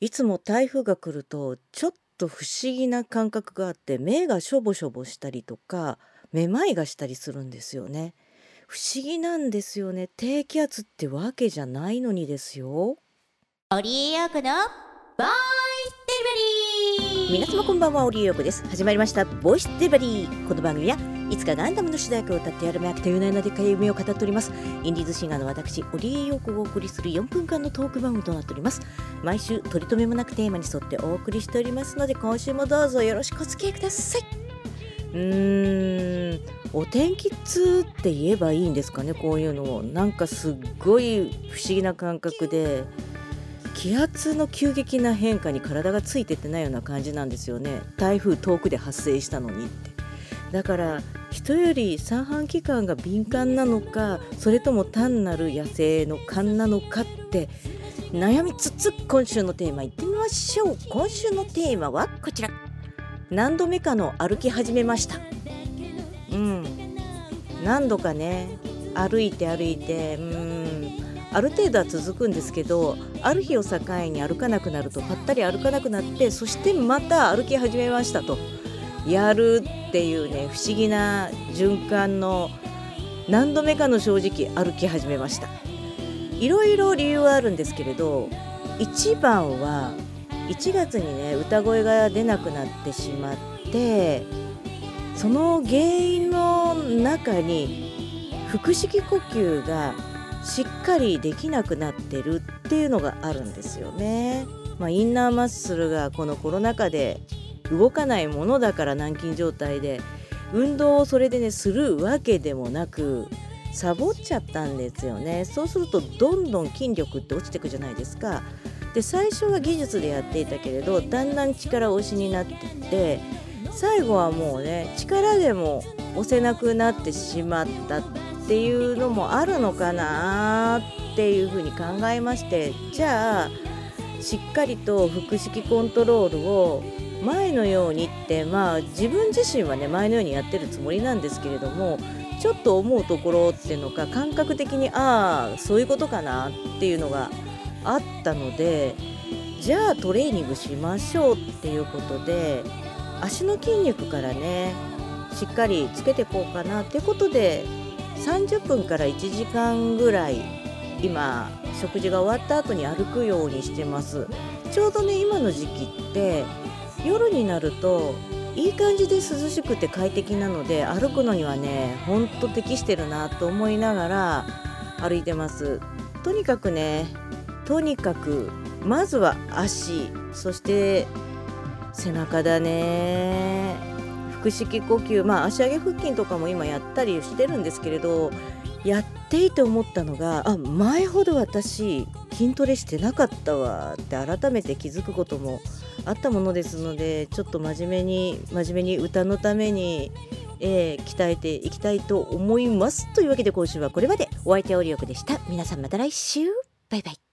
いつも台風が来るとちょっと不思議な感覚があって目がしょぼしょぼしたりとかめまいがしたりするんですよね。不思議なんですよね。低気圧ってわけじゃないのにですよ。オリエヨークのボーン皆様こんばんはオリエヨークです。始まりましたボイスデバリー。この番組はいつかガンダムの主題歌を歌ってやるめあきというようなでかい夢を語っております。インディーズシンガーの私オリエヨークがお送りする4分間のトーク番組となっております。毎週取り留めもなくテーマに沿ってお送りしておりますので今週もどうぞよろしくお付き合いください。うーんお天気痛って言えばいいんですかねこういうのをなんかすっごい不思議な感覚で気圧の急激な変化に体がついてってないような感じなんですよね。台風遠くで発生したのにって。だから人より三半規管が敏感なのかそれとも単なる野生の勘なのかって悩みつつ今週のテーマいってみましょう。今週のテーマはこちら。何度目かの歩き始めました。うん。何度かね。歩いて歩いてうん。ある程度は続くんですけどある日を境に歩かなくなるとぱったり歩かなくなってそしてまた歩き始めましたと。やるっていうね不思議な循環の何度目かの正直歩き始めました。いろいろ理由はあるんですけれど一番は1月にね歌声が出なくなってしまってその原因の中に腹式呼吸がしっかりできなくなってるっていうのがあるんですよね。まあ、インナーマッスルがこのコロナ禍で動かないものだから軟禁状態で運動をそれでねするわけでもなくサボっちゃったんですよねそうするとどんどん筋力って落ちてくじゃないですかで最初は技術でやっていたけれどだんだん力押しになってって最後はもうね力でも押せなくなってしまったっていうのもあるのかなっていうふうに考えましてじゃあしっかりと腹式コントロールを前のようにってまあ自分自身はね前のようにやってるつもりなんですけれどもちょっと思うところっていうのか感覚的にああそういうことかなっていうのがあったのでじゃあトレーニングしましょうっていうことで足の筋肉からねしっかりつけてこうかなってことで30分から1時間ぐらい今食事が終わった後に歩くようにしてます。ちょうどね今の時期って夜になるといい感じで涼しくて快適なので歩くのにはねほんと適してるなと思いながら歩いてます。とにかくねとにかくまずは足そして背中だね。腹式呼吸。まあ足上げ腹筋とかも今やったりしてるんですけれどやっていて思ったのがあ前ほど私筋トレしてなかったわ。って改めて気づくこともあったものですのでちょっと真面目に真面目に歌のために、えー、鍛えていきたいと思います。というわけで今週はこれまで。お相手はオリオクでした。皆さんまた来週。バイバイ。